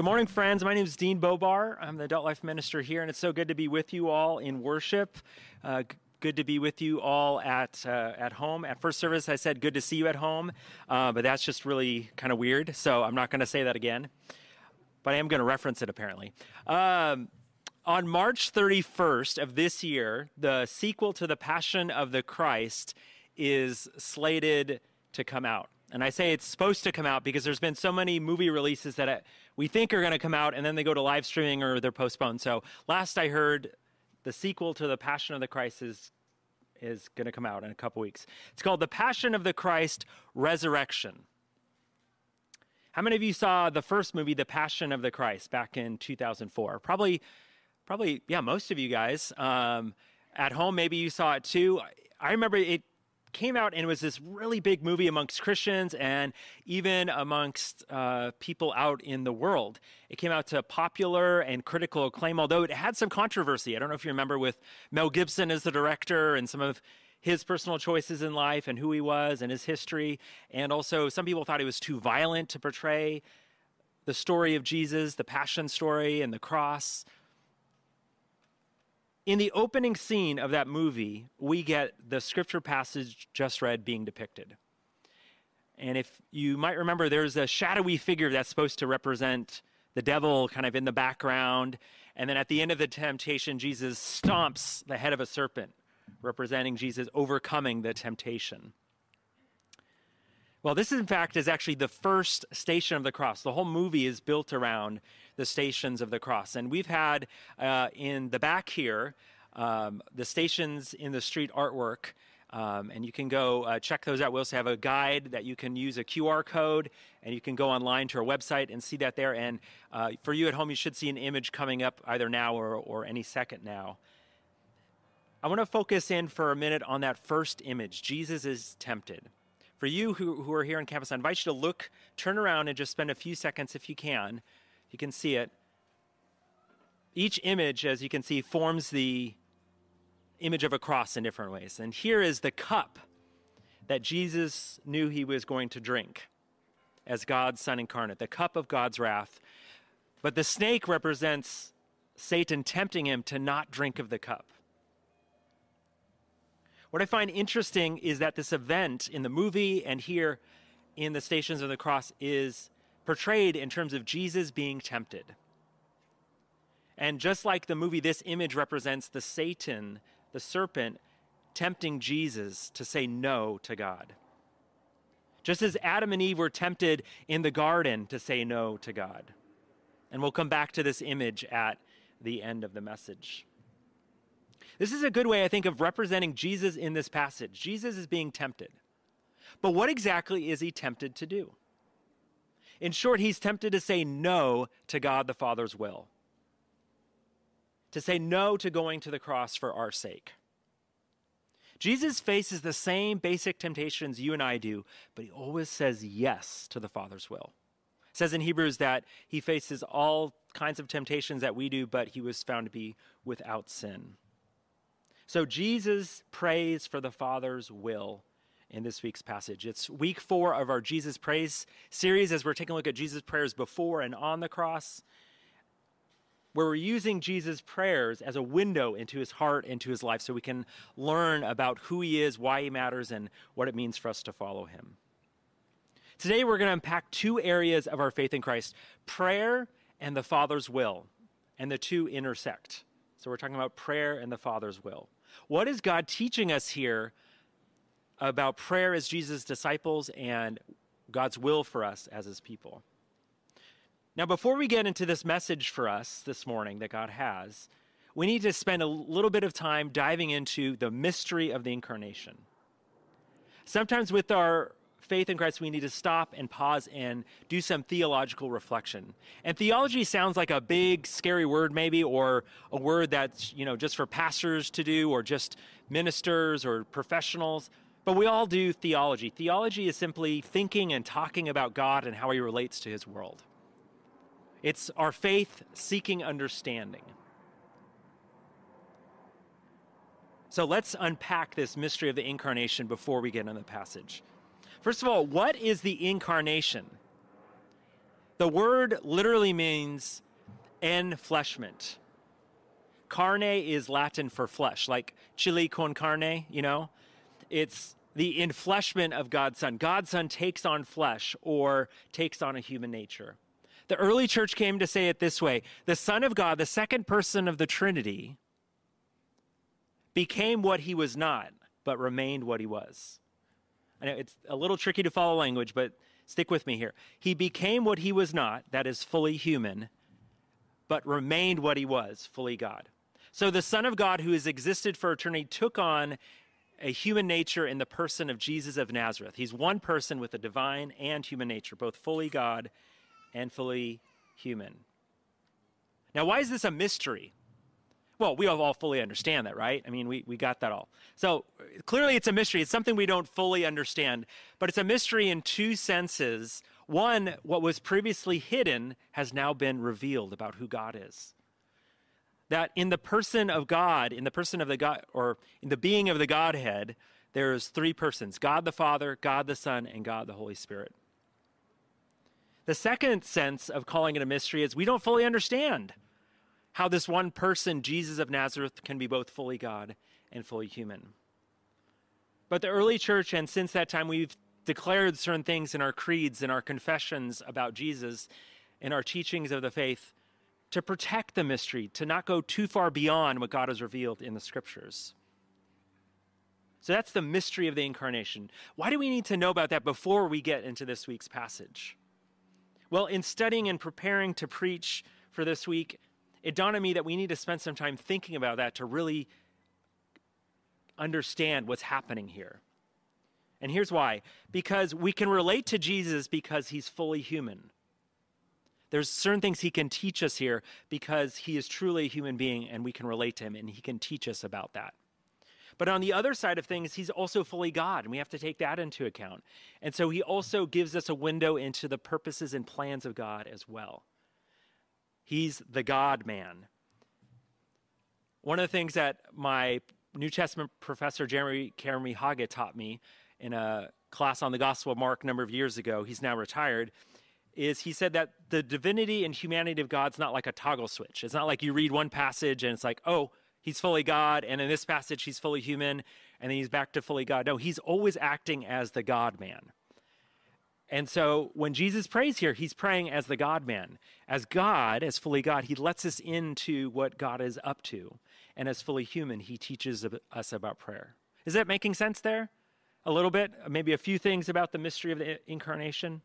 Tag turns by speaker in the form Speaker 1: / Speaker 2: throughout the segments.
Speaker 1: Good morning, friends. My name is Dean Bobar. I'm the adult life minister here, and it's so good to be with you all in worship. Uh, good to be with you all at uh, at home. At first service, I said good to see you at home, uh, but that's just really kind of weird. So I'm not going to say that again, but I am going to reference it apparently. Um, on March 31st of this year, the sequel to The Passion of the Christ is slated to come out. And I say it's supposed to come out because there's been so many movie releases that uh, we think are going to come out and then they go to live streaming or they're postponed. So last I heard, the sequel to The Passion of the Christ is, is going to come out in a couple weeks. It's called The Passion of the Christ Resurrection. How many of you saw the first movie, The Passion of the Christ, back in 2004? Probably, probably, yeah, most of you guys. Um, at home, maybe you saw it too. I remember it came out and it was this really big movie amongst Christians and even amongst uh, people out in the world. It came out to popular and critical acclaim, although it had some controversy. I don't know if you remember with Mel Gibson as the director and some of his personal choices in life and who he was and his history. And also, some people thought he was too violent to portray the story of Jesus, the passion story, and the cross in the opening scene of that movie, we get the scripture passage just read being depicted. And if you might remember, there's a shadowy figure that's supposed to represent the devil kind of in the background. And then at the end of the temptation, Jesus stomps the head of a serpent, representing Jesus overcoming the temptation. Well, this in fact is actually the first station of the cross. The whole movie is built around the stations of the cross. And we've had uh, in the back here um, the stations in the street artwork. Um, and you can go uh, check those out. We also have a guide that you can use a QR code, and you can go online to our website and see that there. And uh, for you at home, you should see an image coming up either now or, or any second now. I want to focus in for a minute on that first image Jesus is tempted. For you who, who are here on campus, I invite you to look, turn around, and just spend a few seconds, if you can, you can see it. Each image, as you can see, forms the image of a cross in different ways. And here is the cup that Jesus knew he was going to drink as God's Son incarnate, the cup of God's wrath. But the snake represents Satan tempting him to not drink of the cup. What I find interesting is that this event in the movie and here in the Stations of the Cross is portrayed in terms of Jesus being tempted. And just like the movie, this image represents the Satan, the serpent, tempting Jesus to say no to God. Just as Adam and Eve were tempted in the garden to say no to God. And we'll come back to this image at the end of the message. This is a good way, I think, of representing Jesus in this passage. Jesus is being tempted. But what exactly is he tempted to do? In short, he's tempted to say no to God the Father's will, to say no to going to the cross for our sake. Jesus faces the same basic temptations you and I do, but he always says yes to the Father's will. It says in Hebrews that he faces all kinds of temptations that we do, but he was found to be without sin. So Jesus prays for the Father's will in this week's passage. It's week four of our Jesus Prays series as we're taking a look at Jesus' prayers before and on the cross, where we're using Jesus' prayers as a window into his heart, into his life, so we can learn about who he is, why he matters, and what it means for us to follow him. Today, we're going to unpack two areas of our faith in Christ prayer and the Father's will, and the two intersect. So, we're talking about prayer and the Father's will. What is God teaching us here about prayer as Jesus' disciples and God's will for us as his people. Now, before we get into this message for us this morning that God has, we need to spend a little bit of time diving into the mystery of the incarnation. Sometimes, with our faith in Christ, we need to stop and pause and do some theological reflection. And theology sounds like a big, scary word, maybe, or a word that's, you know, just for pastors to do or just ministers or professionals. But we all do theology. Theology is simply thinking and talking about God and how he relates to his world. It's our faith seeking understanding. So let's unpack this mystery of the incarnation before we get into the passage. First of all, what is the incarnation? The word literally means enfleshment. Carne is Latin for flesh, like chili con carne, you know? It's the enfleshment of God's Son. God's Son takes on flesh or takes on a human nature. The early church came to say it this way the Son of God, the second person of the Trinity, became what he was not, but remained what he was. I know it's a little tricky to follow language, but stick with me here. He became what he was not, that is, fully human, but remained what he was, fully God. So the Son of God, who has existed for eternity, took on a human nature in the person of Jesus of Nazareth. He's one person with a divine and human nature, both fully God and fully human. Now, why is this a mystery? Well, we all fully understand that, right? I mean, we, we got that all. So clearly it's a mystery. It's something we don't fully understand, but it's a mystery in two senses. One, what was previously hidden has now been revealed about who God is. That in the person of God, in the person of the God, or in the being of the Godhead, there's three persons God the Father, God the Son, and God the Holy Spirit. The second sense of calling it a mystery is we don't fully understand how this one person, Jesus of Nazareth, can be both fully God and fully human. But the early church, and since that time, we've declared certain things in our creeds and our confessions about Jesus and our teachings of the faith to protect the mystery, to not go too far beyond what God has revealed in the scriptures. So that's the mystery of the incarnation. Why do we need to know about that before we get into this week's passage? Well, in studying and preparing to preach for this week, it dawned on me that we need to spend some time thinking about that to really understand what's happening here. And here's why because we can relate to Jesus because he's fully human. There's certain things he can teach us here because he is truly a human being and we can relate to him and he can teach us about that. But on the other side of things, he's also fully God, and we have to take that into account. And so he also gives us a window into the purposes and plans of God as well. He's the God man. One of the things that my New Testament professor, Jeremy Carey Hage, taught me in a class on the Gospel of Mark a number of years ago, he's now retired, is he said that the divinity and humanity of God's not like a toggle switch. It's not like you read one passage and it's like, oh, he's fully God, and in this passage, he's fully human, and then he's back to fully God. No, he's always acting as the God man. And so when Jesus prays here, he's praying as the God man. As God, as fully God, he lets us into what God is up to. And as fully human, he teaches us about prayer. Is that making sense there? A little bit? Maybe a few things about the mystery of the incarnation?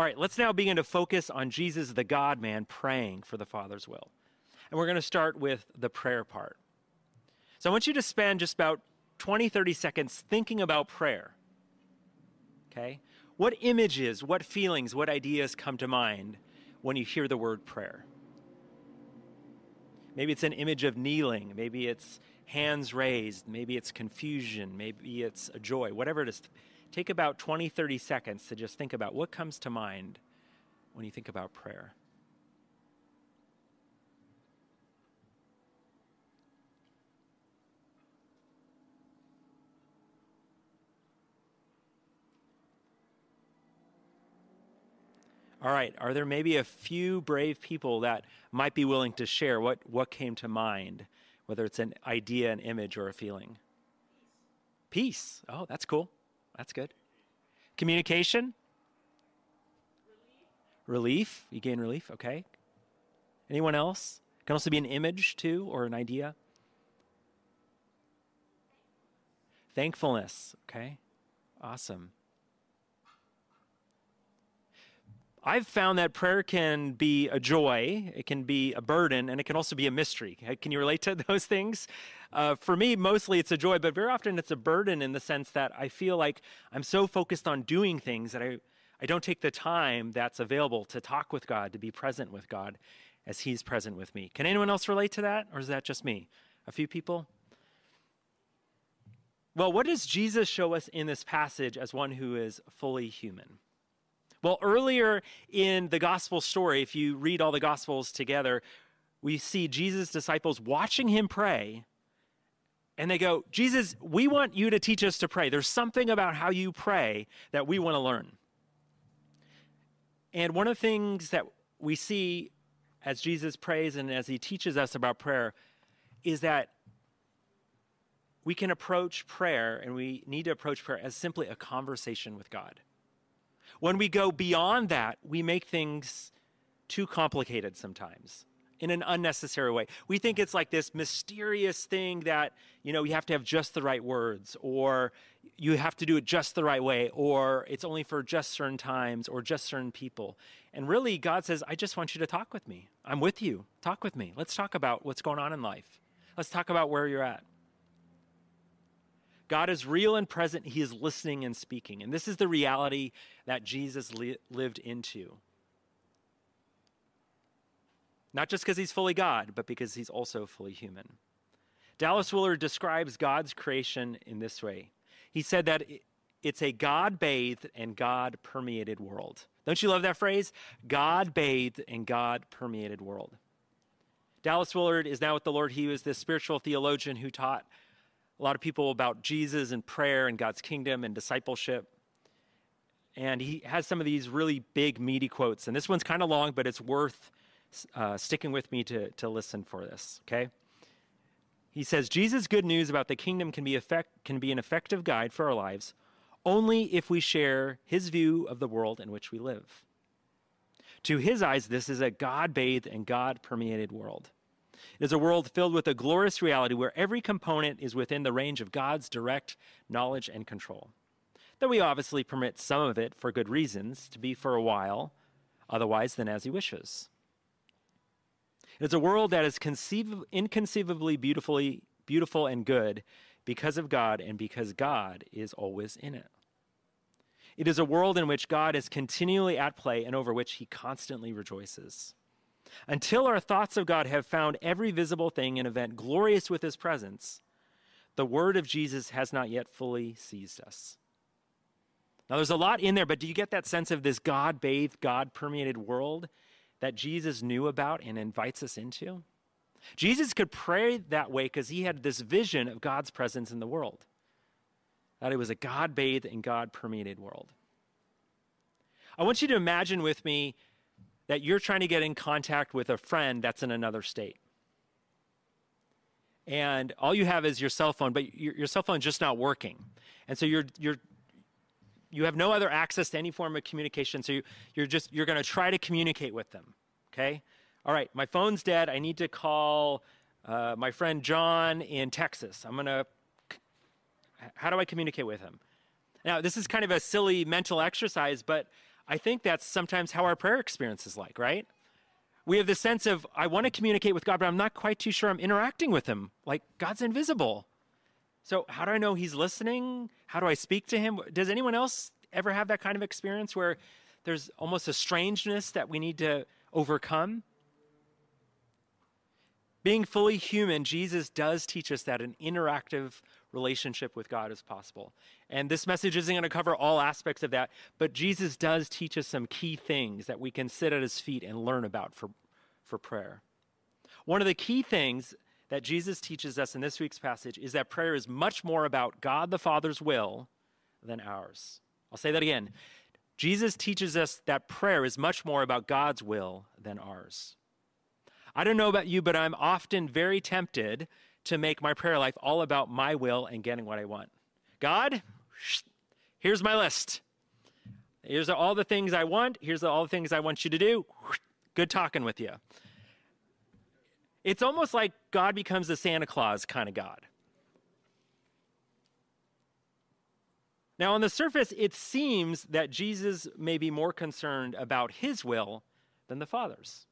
Speaker 1: All right, let's now begin to focus on Jesus, the God man, praying for the Father's will. And we're going to start with the prayer part. So I want you to spend just about 20, 30 seconds thinking about prayer. Okay? What images, what feelings, what ideas come to mind when you hear the word prayer? Maybe it's an image of kneeling. Maybe it's hands raised. Maybe it's confusion. Maybe it's a joy. Whatever it is, take about 20, 30 seconds to just think about what comes to mind when you think about prayer. All right, are there maybe a few brave people that might be willing to share what, what came to mind, whether it's an idea, an image, or a feeling? Peace. Oh, that's cool. That's good. Communication? Relief. relief. You gain relief. Okay. Anyone else? Can also be an image too, or an idea. Thankfulness. Okay. Awesome. I've found that prayer can be a joy, it can be a burden, and it can also be a mystery. Can you relate to those things? Uh, for me, mostly it's a joy, but very often it's a burden in the sense that I feel like I'm so focused on doing things that I, I don't take the time that's available to talk with God, to be present with God as He's present with me. Can anyone else relate to that, or is that just me? A few people? Well, what does Jesus show us in this passage as one who is fully human? Well, earlier in the gospel story, if you read all the gospels together, we see Jesus' disciples watching him pray. And they go, Jesus, we want you to teach us to pray. There's something about how you pray that we want to learn. And one of the things that we see as Jesus prays and as he teaches us about prayer is that we can approach prayer and we need to approach prayer as simply a conversation with God. When we go beyond that, we make things too complicated sometimes in an unnecessary way. We think it's like this mysterious thing that, you know, you have to have just the right words or you have to do it just the right way or it's only for just certain times or just certain people. And really, God says, I just want you to talk with me. I'm with you. Talk with me. Let's talk about what's going on in life. Let's talk about where you're at. God is real and present. He is listening and speaking. And this is the reality that Jesus li- lived into. Not just because he's fully God, but because he's also fully human. Dallas Willard describes God's creation in this way. He said that it's a God bathed and God permeated world. Don't you love that phrase? God bathed and God permeated world. Dallas Willard is now with the Lord. He was this spiritual theologian who taught a lot of people about Jesus and prayer and God's kingdom and discipleship. And he has some of these really big, meaty quotes. And this one's kind of long, but it's worth uh, sticking with me to, to listen for this, okay? He says, Jesus' good news about the kingdom can be, effect, can be an effective guide for our lives only if we share his view of the world in which we live. To his eyes, this is a God bathed and God permeated world. It is a world filled with a glorious reality where every component is within the range of God's direct knowledge and control. Though we obviously permit some of it for good reasons, to be for a while, otherwise than as he wishes. It is a world that is conceiv- inconceivably beautifully beautiful and good because of God and because God is always in it. It is a world in which God is continually at play and over which he constantly rejoices. Until our thoughts of God have found every visible thing and event glorious with his presence, the word of Jesus has not yet fully seized us. Now, there's a lot in there, but do you get that sense of this God bathed, God permeated world that Jesus knew about and invites us into? Jesus could pray that way because he had this vision of God's presence in the world, that it was a God bathed and God permeated world. I want you to imagine with me that you're trying to get in contact with a friend that's in another state. And all you have is your cell phone, but your, your cell phone's just not working. And so you're, you're, you have no other access to any form of communication. So you, you're just, you're going to try to communicate with them. Okay? All right, my phone's dead. I need to call uh, my friend John in Texas. I'm going to, how do I communicate with him? Now, this is kind of a silly mental exercise, but I think that's sometimes how our prayer experience is like, right? We have this sense of, I want to communicate with God, but I'm not quite too sure I'm interacting with Him. Like, God's invisible. So, how do I know He's listening? How do I speak to Him? Does anyone else ever have that kind of experience where there's almost a strangeness that we need to overcome? Being fully human, Jesus does teach us that an interactive relationship with God is possible. And this message isn't going to cover all aspects of that, but Jesus does teach us some key things that we can sit at his feet and learn about for, for prayer. One of the key things that Jesus teaches us in this week's passage is that prayer is much more about God the Father's will than ours. I'll say that again. Jesus teaches us that prayer is much more about God's will than ours. I don't know about you, but I'm often very tempted to make my prayer life all about my will and getting what I want. God, here's my list. Here's all the things I want. Here's all the things I want you to do. Good talking with you. It's almost like God becomes the Santa Claus kind of God. Now, on the surface, it seems that Jesus may be more concerned about his will than the Father's.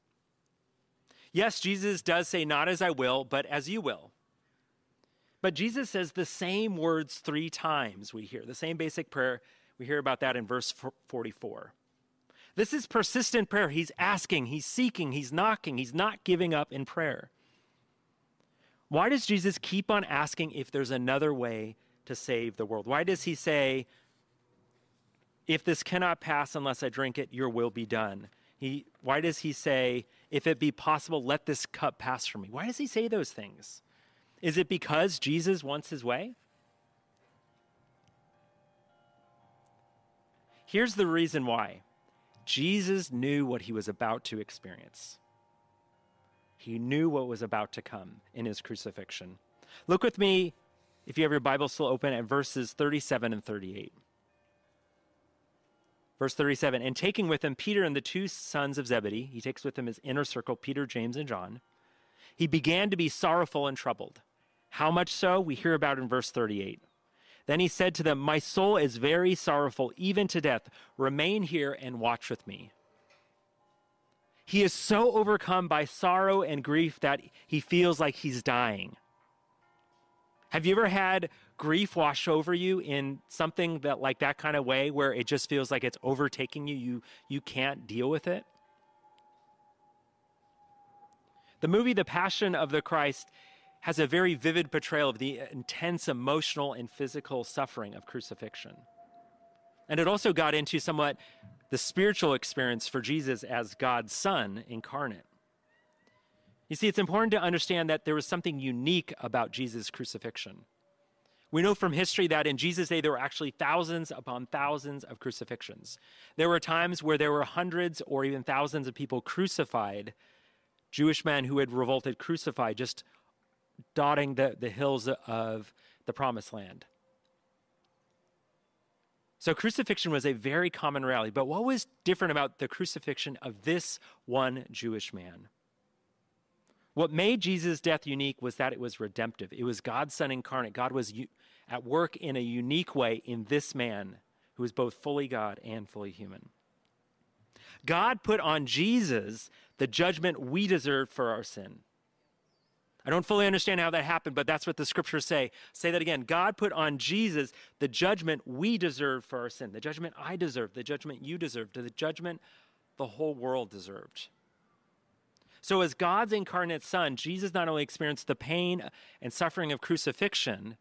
Speaker 1: Yes, Jesus does say, Not as I will, but as you will. But Jesus says the same words three times, we hear, the same basic prayer. We hear about that in verse 44. This is persistent prayer. He's asking, he's seeking, he's knocking, he's not giving up in prayer. Why does Jesus keep on asking if there's another way to save the world? Why does he say, if this cannot pass unless I drink it, your will be done? He, why does he say, if it be possible, let this cup pass from me? Why does he say those things? Is it because Jesus wants his way? Here's the reason why Jesus knew what he was about to experience. He knew what was about to come in his crucifixion. Look with me, if you have your Bible still open, at verses 37 and 38. Verse 37 And taking with him Peter and the two sons of Zebedee, he takes with him his inner circle, Peter, James, and John, he began to be sorrowful and troubled. How much so? We hear about in verse 38. Then he said to them, My soul is very sorrowful, even to death. Remain here and watch with me. He is so overcome by sorrow and grief that he feels like he's dying. Have you ever had grief wash over you in something that like that kind of way where it just feels like it's overtaking you you you can't deal with it? The movie The Passion of the Christ has a very vivid portrayal of the intense emotional and physical suffering of crucifixion. And it also got into somewhat the spiritual experience for Jesus as God's Son incarnate. You see, it's important to understand that there was something unique about Jesus' crucifixion. We know from history that in Jesus' day, there were actually thousands upon thousands of crucifixions. There were times where there were hundreds or even thousands of people crucified, Jewish men who had revolted crucified just dotting the, the hills of the promised land. So crucifixion was a very common reality. But what was different about the crucifixion of this one Jewish man? What made Jesus' death unique was that it was redemptive. It was God's Son incarnate. God was at work in a unique way in this man who was both fully God and fully human. God put on Jesus the judgment we deserved for our sin. I don't fully understand how that happened, but that's what the scriptures say. Say that again. God put on Jesus the judgment we deserve for our sin, the judgment I deserve, the judgment you deserve, the judgment the whole world deserved. So, as God's incarnate Son, Jesus not only experienced the pain and suffering of crucifixion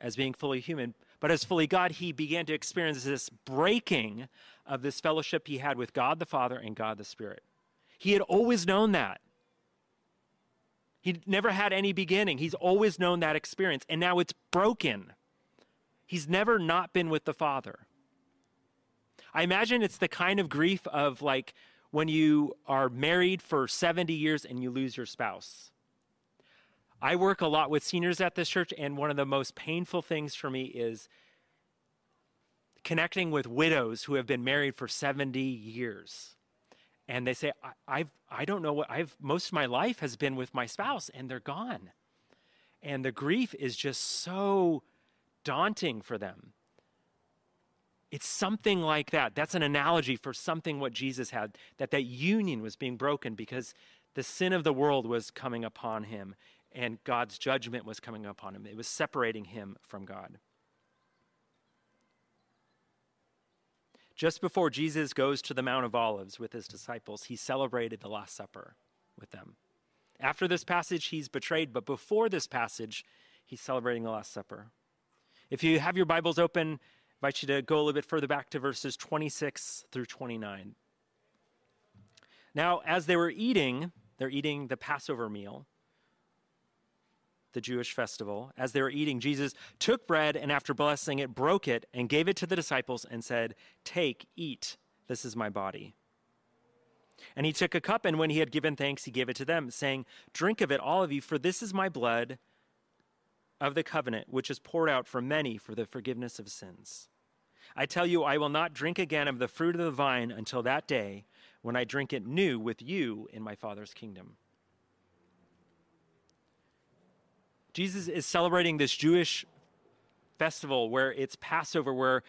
Speaker 1: as being fully human, but as fully God, he began to experience this breaking of this fellowship he had with God the Father and God the Spirit. He had always known that. He never had any beginning. He's always known that experience, and now it's broken. He's never not been with the Father. I imagine it's the kind of grief of like when you are married for 70 years and you lose your spouse. I work a lot with seniors at this church, and one of the most painful things for me is connecting with widows who have been married for 70 years and they say I, I've I don't know what I've most of my life has been with my spouse and they're gone. And the grief is just so daunting for them. It's something like that. That's an analogy for something what Jesus had that that union was being broken because the sin of the world was coming upon him and God's judgment was coming upon him. It was separating him from God. Just before Jesus goes to the Mount of Olives with his disciples, he celebrated the Last Supper with them. After this passage, he's betrayed, but before this passage, he's celebrating the Last Supper. If you have your Bibles open, Invite you to go a little bit further back to verses 26 through 29. Now, as they were eating, they're eating the Passover meal the Jewish festival, as they were eating, Jesus took bread and after blessing it, broke it and gave it to the disciples and said, Take, eat, this is my body. And he took a cup, and when he had given thanks, he gave it to them, saying, Drink of it, all of you, for this is my blood of the covenant, which is poured out for many for the forgiveness of sins. I tell you, I will not drink again of the fruit of the vine until that day when I drink it new with you in my Father's kingdom. Jesus is celebrating this Jewish festival where it's Passover, where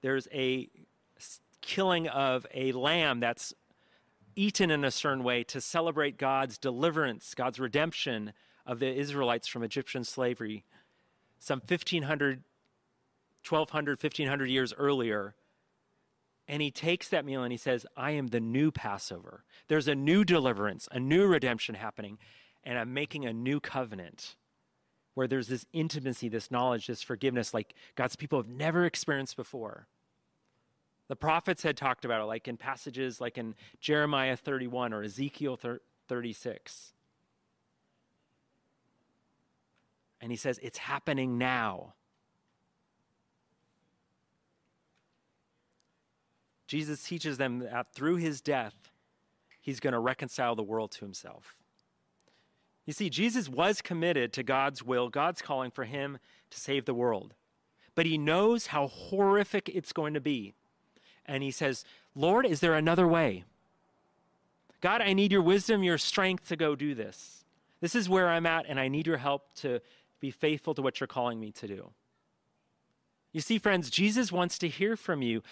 Speaker 1: there's a killing of a lamb that's eaten in a certain way to celebrate God's deliverance, God's redemption of the Israelites from Egyptian slavery some 1500 1200 1500 years earlier and he takes that meal and he says i am the new passover. There's a new deliverance a new redemption happening and i'm making a new covenant where there's this intimacy this knowledge this forgiveness like god's people have never experienced before. The prophets had talked about it like in passages like in jeremiah 31 or ezekiel 36 And he says, It's happening now. Jesus teaches them that through his death, he's going to reconcile the world to himself. You see, Jesus was committed to God's will, God's calling for him to save the world. But he knows how horrific it's going to be. And he says, Lord, is there another way? God, I need your wisdom, your strength to go do this. This is where I'm at, and I need your help to be faithful to what you're calling me to do. You see, friends, Jesus wants to hear from you.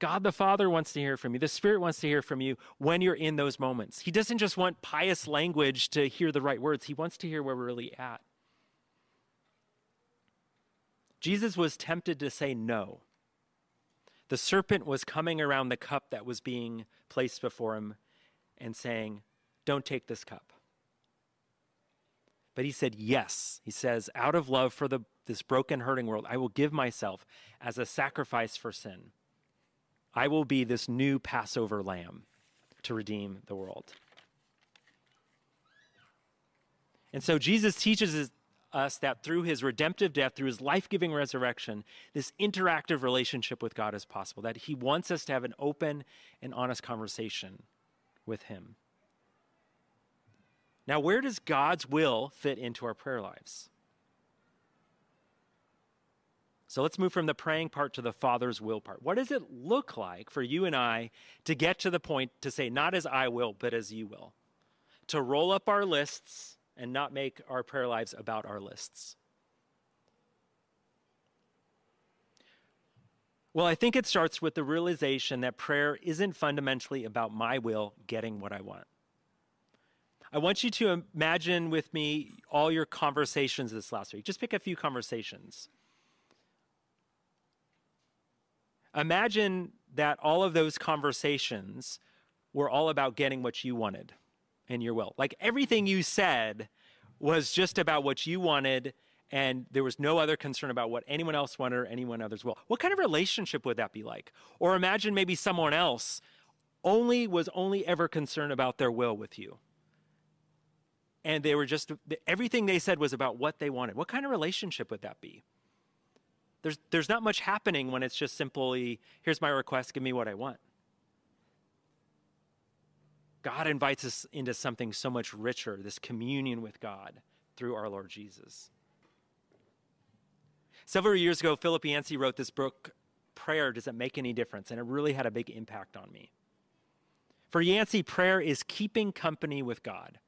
Speaker 1: God the Father wants to hear from you. The Spirit wants to hear from you when you're in those moments. He doesn't just want pious language to hear the right words, He wants to hear where we're really at. Jesus was tempted to say no. The serpent was coming around the cup that was being placed before him and saying, Don't take this cup. But he said, Yes. He says, Out of love for the, this broken, hurting world, I will give myself as a sacrifice for sin. I will be this new Passover lamb to redeem the world. And so Jesus teaches us that through his redemptive death, through his life giving resurrection, this interactive relationship with God is possible, that he wants us to have an open and honest conversation with him. Now, where does God's will fit into our prayer lives? So let's move from the praying part to the Father's will part. What does it look like for you and I to get to the point to say, not as I will, but as you will? To roll up our lists and not make our prayer lives about our lists. Well, I think it starts with the realization that prayer isn't fundamentally about my will getting what I want. I want you to imagine with me all your conversations this last week. Just pick a few conversations. Imagine that all of those conversations were all about getting what you wanted in your will. Like everything you said was just about what you wanted, and there was no other concern about what anyone else wanted or anyone else's will. What kind of relationship would that be like? Or imagine maybe someone else only was only ever concerned about their will with you and they were just everything they said was about what they wanted. What kind of relationship would that be? There's there's not much happening when it's just simply here's my request, give me what I want. God invites us into something so much richer, this communion with God through our Lord Jesus. Several years ago, Philip Yancey wrote this book, Prayer Does It Make Any Difference? And it really had a big impact on me. For Yancey, prayer is keeping company with God.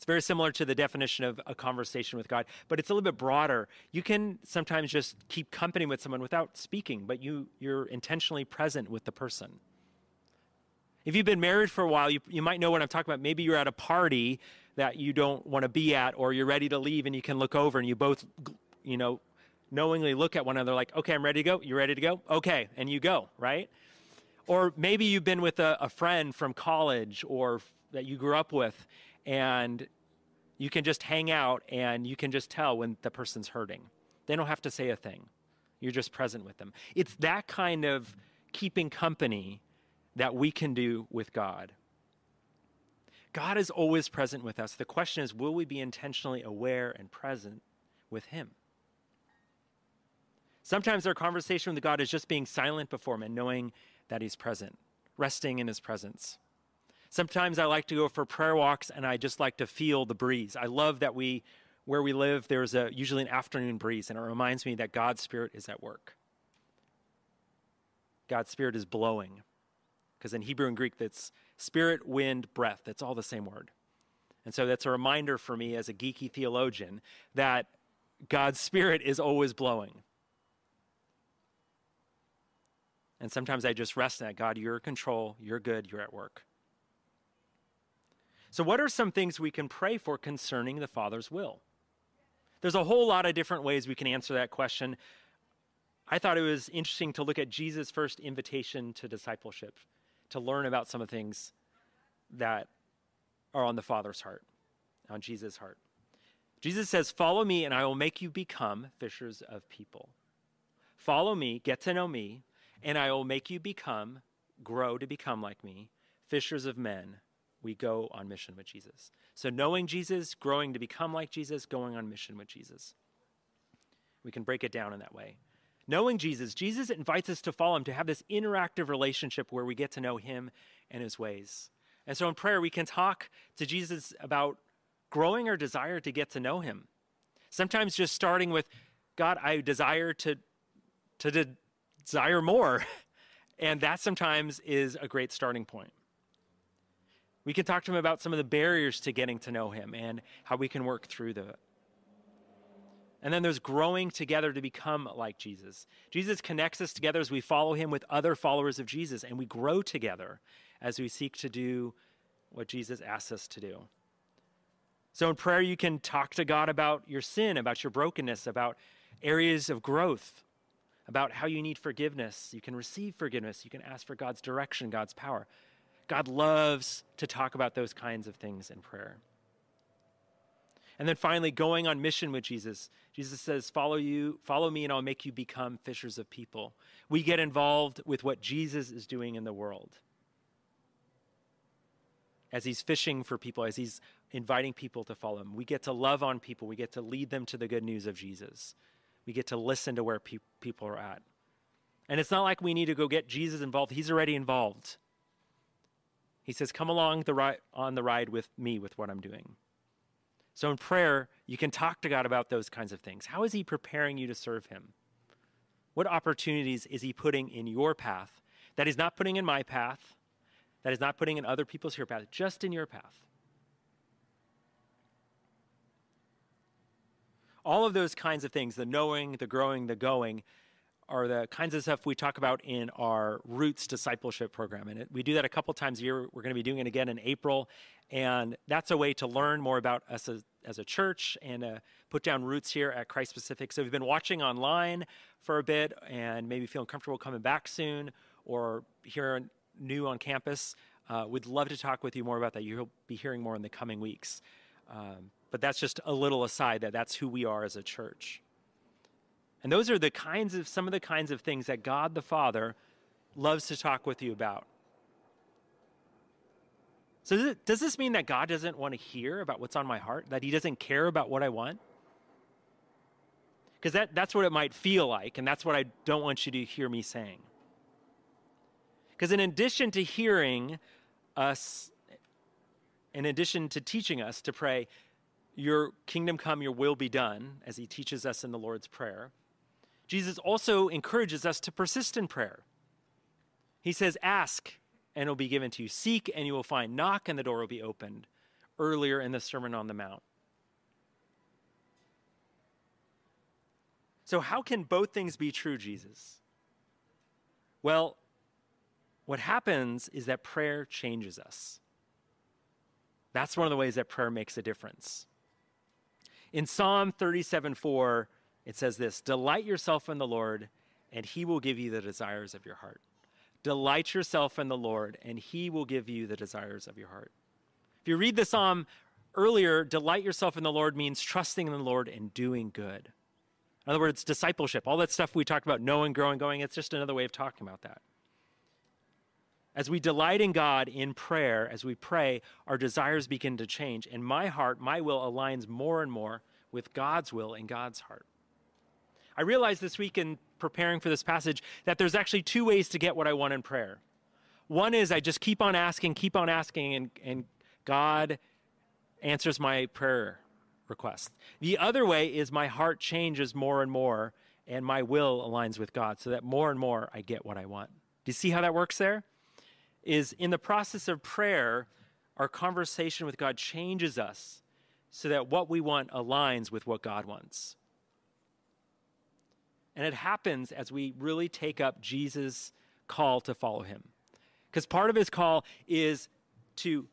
Speaker 1: It's very similar to the definition of a conversation with God, but it's a little bit broader. You can sometimes just keep company with someone without speaking, but you, you're intentionally present with the person. If you've been married for a while, you, you might know what I'm talking about. Maybe you're at a party that you don't want to be at, or you're ready to leave and you can look over and you both, you know, knowingly look at one another like, okay, I'm ready to go. You ready to go? Okay. And you go, right? Or maybe you've been with a, a friend from college or that you grew up with and you can just hang out and you can just tell when the person's hurting. They don't have to say a thing. You're just present with them. It's that kind of keeping company that we can do with God. God is always present with us. The question is will we be intentionally aware and present with Him? Sometimes our conversation with God is just being silent before Him and knowing that He's present, resting in His presence. Sometimes I like to go for prayer walks and I just like to feel the breeze. I love that we, where we live, there's a, usually an afternoon breeze and it reminds me that God's Spirit is at work. God's Spirit is blowing. Because in Hebrew and Greek, that's spirit, wind, breath. That's all the same word. And so that's a reminder for me as a geeky theologian that God's Spirit is always blowing. And sometimes I just rest in that God, you're in control, you're good, you're at work. So, what are some things we can pray for concerning the Father's will? There's a whole lot of different ways we can answer that question. I thought it was interesting to look at Jesus' first invitation to discipleship, to learn about some of the things that are on the Father's heart, on Jesus' heart. Jesus says, Follow me, and I will make you become fishers of people. Follow me, get to know me, and I will make you become, grow to become like me, fishers of men. We go on mission with Jesus. So, knowing Jesus, growing to become like Jesus, going on mission with Jesus. We can break it down in that way. Knowing Jesus, Jesus invites us to follow him, to have this interactive relationship where we get to know him and his ways. And so in prayer, we can talk to Jesus about growing our desire to get to know him. Sometimes just starting with, God, I desire to, to de- desire more. And that sometimes is a great starting point. We can talk to him about some of the barriers to getting to know him and how we can work through them. And then there's growing together to become like Jesus. Jesus connects us together as we follow him with other followers of Jesus, and we grow together as we seek to do what Jesus asks us to do. So in prayer, you can talk to God about your sin, about your brokenness, about areas of growth, about how you need forgiveness. You can receive forgiveness. You can ask for God's direction, God's power. God loves to talk about those kinds of things in prayer. And then finally, going on mission with Jesus. Jesus says, Follow you, follow me, and I'll make you become fishers of people. We get involved with what Jesus is doing in the world. As he's fishing for people, as he's inviting people to follow him, we get to love on people. We get to lead them to the good news of Jesus. We get to listen to where pe- people are at. And it's not like we need to go get Jesus involved, he's already involved. He says, Come along the ri- on the ride with me with what I'm doing. So in prayer, you can talk to God about those kinds of things. How is He preparing you to serve Him? What opportunities is He putting in your path that He's not putting in my path, that He's not putting in other people's here path, just in your path? All of those kinds of things, the knowing, the growing, the going, are the kinds of stuff we talk about in our Roots discipleship program. And it, we do that a couple times a year. We're going to be doing it again in April. And that's a way to learn more about us as, as a church and uh, put down roots here at Christ Pacific. So if you've been watching online for a bit and maybe feeling comfortable coming back soon or here new on campus, uh, we'd love to talk with you more about that. You'll be hearing more in the coming weeks. Um, but that's just a little aside that that's who we are as a church. And those are the kinds of some of the kinds of things that God the Father loves to talk with you about. So does, this mean that God doesn't want to hear about what's on my heart? That he doesn't care about what I want? Because that, that's what it might feel like, and that's what I don't want you to hear me saying. Because in addition to hearing us, in addition to teaching us to pray, Your kingdom come, your will be done, as he teaches us in the Lord's Prayer, Jesus also encourages us to persist in prayer. He says, Ask, and it will be given to you. Seek, and you will find. Knock, and the door will be opened. Earlier in the Sermon on the Mount. So, how can both things be true, Jesus? Well, what happens is that prayer changes us. That's one of the ways that prayer makes a difference. In Psalm 37 4, it says this Delight yourself in the Lord, and he will give you the desires of your heart. Delight yourself in the Lord, and he will give you the desires of your heart. If you read the psalm earlier, delight yourself in the Lord means trusting in the Lord and doing good. In other words, discipleship, all that stuff we talked about, knowing, growing, going, it's just another way of talking about that. As we delight in God in prayer, as we pray, our desires begin to change. And my heart, my will aligns more and more with God's will and God's heart. I realized this week in preparing for this passage that there's actually two ways to get what I want in prayer. One is I just keep on asking, keep on asking, and, and God answers my prayer request. The other way is my heart changes more and more, and my will aligns with God so that more and more I get what I want. Do you see how that works there? Is in the process of prayer, our conversation with God changes us so that what we want aligns with what God wants. And it happens as we really take up Jesus' call to follow him. Because part of his call is to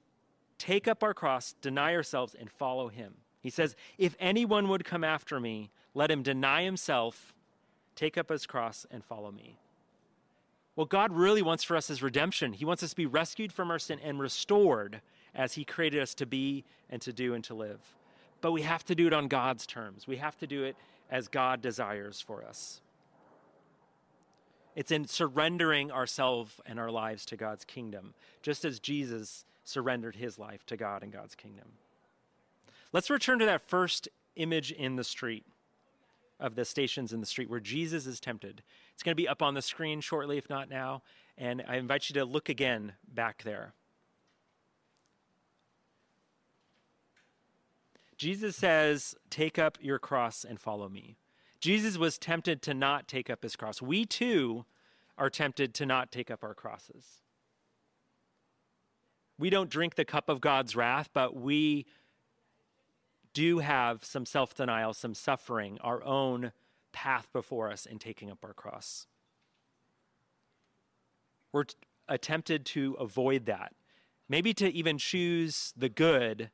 Speaker 1: take up our cross, deny ourselves, and follow him. He says, If anyone would come after me, let him deny himself, take up his cross, and follow me. What God really wants for us is redemption. He wants us to be rescued from our sin and restored as He created us to be and to do and to live. But we have to do it on God's terms. We have to do it as God desires for us. It's in surrendering ourselves and our lives to God's kingdom, just as Jesus surrendered his life to God and God's kingdom. Let's return to that first image in the street of the stations in the street where Jesus is tempted. It's going to be up on the screen shortly, if not now. And I invite you to look again back there. Jesus says, Take up your cross and follow me. Jesus was tempted to not take up his cross. We too are tempted to not take up our crosses. We don't drink the cup of God's wrath, but we do have some self denial, some suffering, our own path before us in taking up our cross. We're t- attempted to avoid that, maybe to even choose the good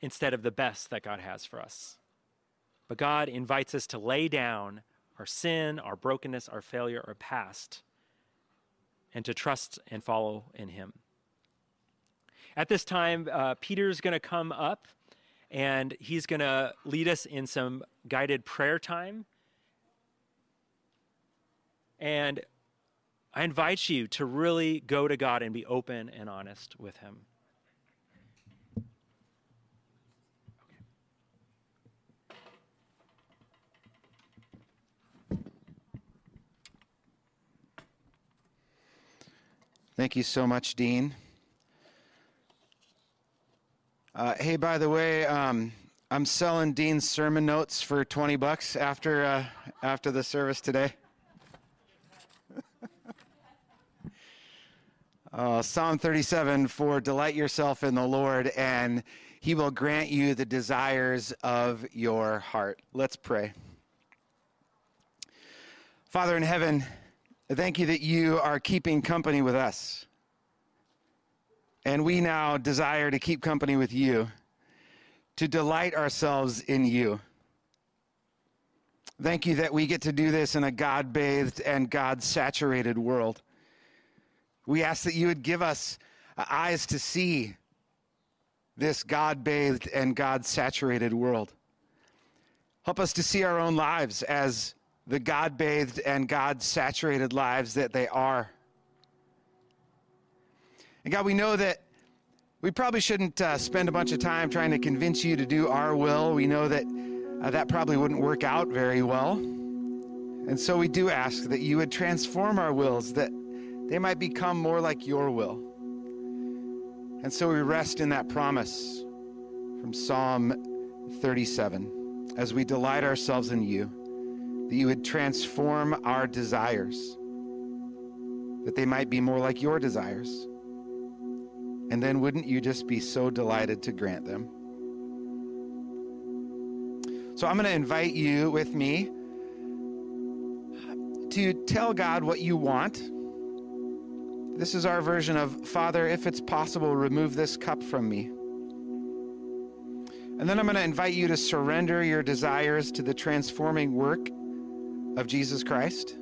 Speaker 1: instead of the best that God has for us. But God invites us to lay down our sin, our brokenness, our failure, our past, and to trust and follow in Him. At this time, uh, Peter's going to come up and he's going to lead us in some guided prayer time. And I invite you to really go to God and be open and honest with Him.
Speaker 2: Thank you so much, Dean. Uh, hey, by the way, um, I'm selling Dean's sermon notes for 20 bucks after uh, after the service today. uh, Psalm 37 For delight yourself in the Lord, and he will grant you the desires of your heart. Let's pray. Father in heaven, Thank you that you are keeping company with us. And we now desire to keep company with you, to delight ourselves in you. Thank you that we get to do this in a God bathed and God saturated world. We ask that you would give us eyes to see this God bathed and God saturated world. Help us to see our own lives as the God bathed and God saturated lives that they are. And God, we know that we probably shouldn't uh, spend a bunch of time trying to convince you to do our will. We know that uh, that probably wouldn't work out very well. And so we do ask that you would transform our wills, that they might become more like your will. And so we rest in that promise from Psalm 37 as we delight ourselves in you that you would transform our desires, that they might be more like your desires. And then wouldn't you just be so delighted to grant them? So I'm going to invite you with me to tell God what you want. This is our version of Father, if it's possible, remove this cup from me. And then I'm going to invite you to surrender your desires to the transforming work of Jesus Christ.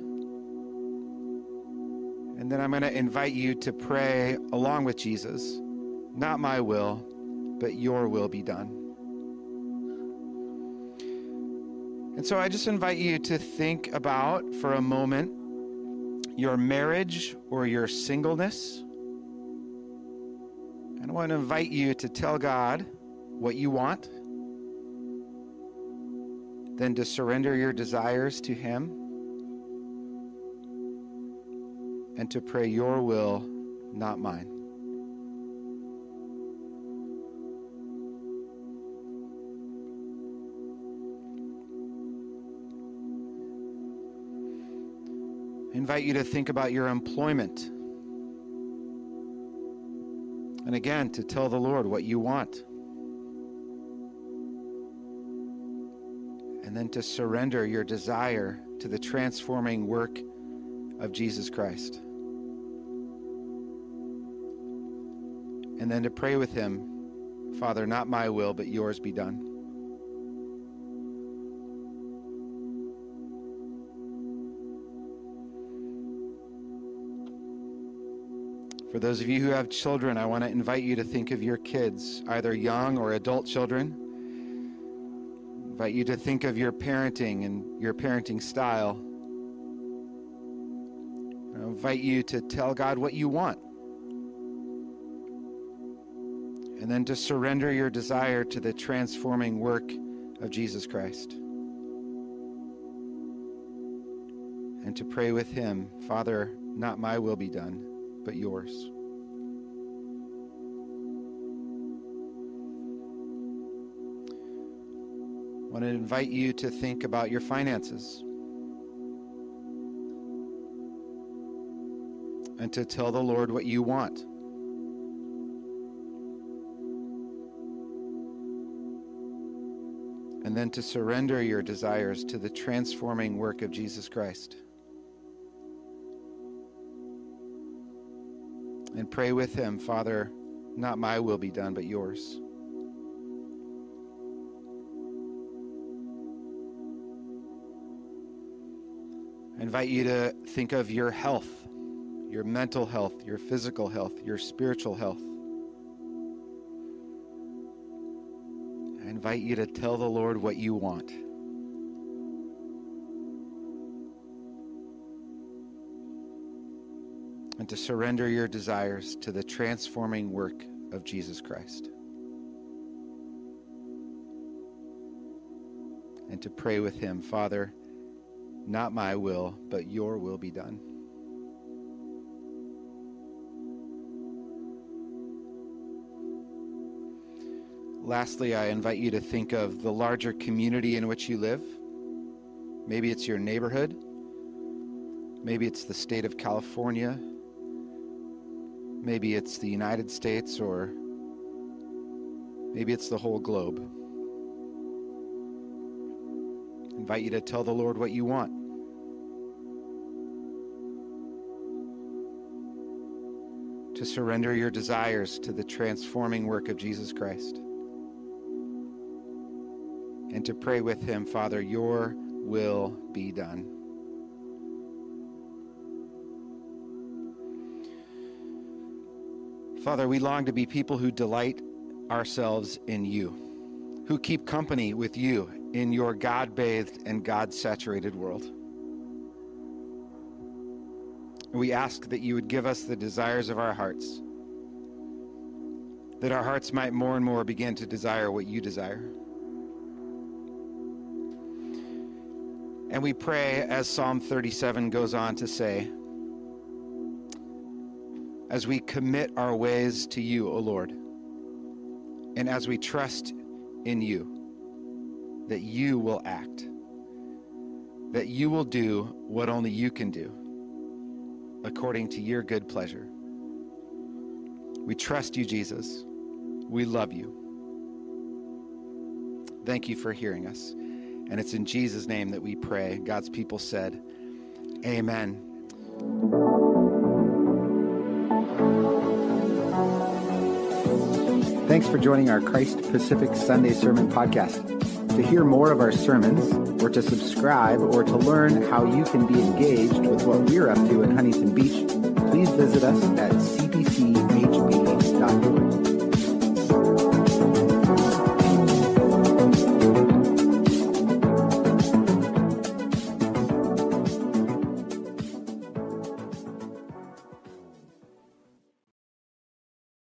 Speaker 2: And then I'm going to invite you to pray along with Jesus, not my will, but your will be done. And so I just invite you to think about for a moment your marriage or your singleness. And I want to invite you to tell God what you want than to surrender your desires to Him and to pray your will, not mine. I invite you to think about your employment. And again, to tell the Lord what you want. And then to surrender your desire to the transforming work of Jesus Christ. And then to pray with him, Father, not my will, but yours be done. For those of you who have children, I want to invite you to think of your kids, either young or adult children. Invite you to think of your parenting and your parenting style. I invite you to tell God what you want. And then to surrender your desire to the transforming work of Jesus Christ. And to pray with Him, Father, not my will be done but yours. I want to invite you to think about your finances and to tell the Lord what you want. And then to surrender your desires to the transforming work of Jesus Christ. and pray with him, Father, not my will be done, but yours. I invite you to think of your health, your mental health, your physical health, your spiritual health. I invite you to tell the Lord what you want. and to surrender your desires to the transforming work of Jesus Christ. And to pray with Him, Father, not my will, but your will be done. Lastly, I invite you to think of the larger community in which you live. Maybe it's your neighborhood. Maybe it's the state of California. Maybe it's the United States or maybe it's the whole globe. invite you to tell the Lord what you want. To surrender your desires to the transforming work of Jesus Christ. And to pray with Him, Father, your will be done. Father, we long to be people who delight ourselves in you, who keep company with you in your God bathed and God saturated world. We ask that you would give us the desires of our hearts, that our hearts might more and more begin to desire what you desire. And we pray, as Psalm 37 goes on to say, as we commit our ways to you, O Lord, and as we trust in you, that you will act, that you will do what only you can do, according to your good pleasure. We trust you, Jesus. We love you. Thank you for hearing us. And it's in Jesus' name that we pray. God's people said, Amen.
Speaker 3: Thanks for joining our Christ Pacific Sunday Sermon Podcast. To hear more of our sermons, or to subscribe, or to learn how you can be engaged with what we're up to in Huntington Beach, please visit us at cpchb.org.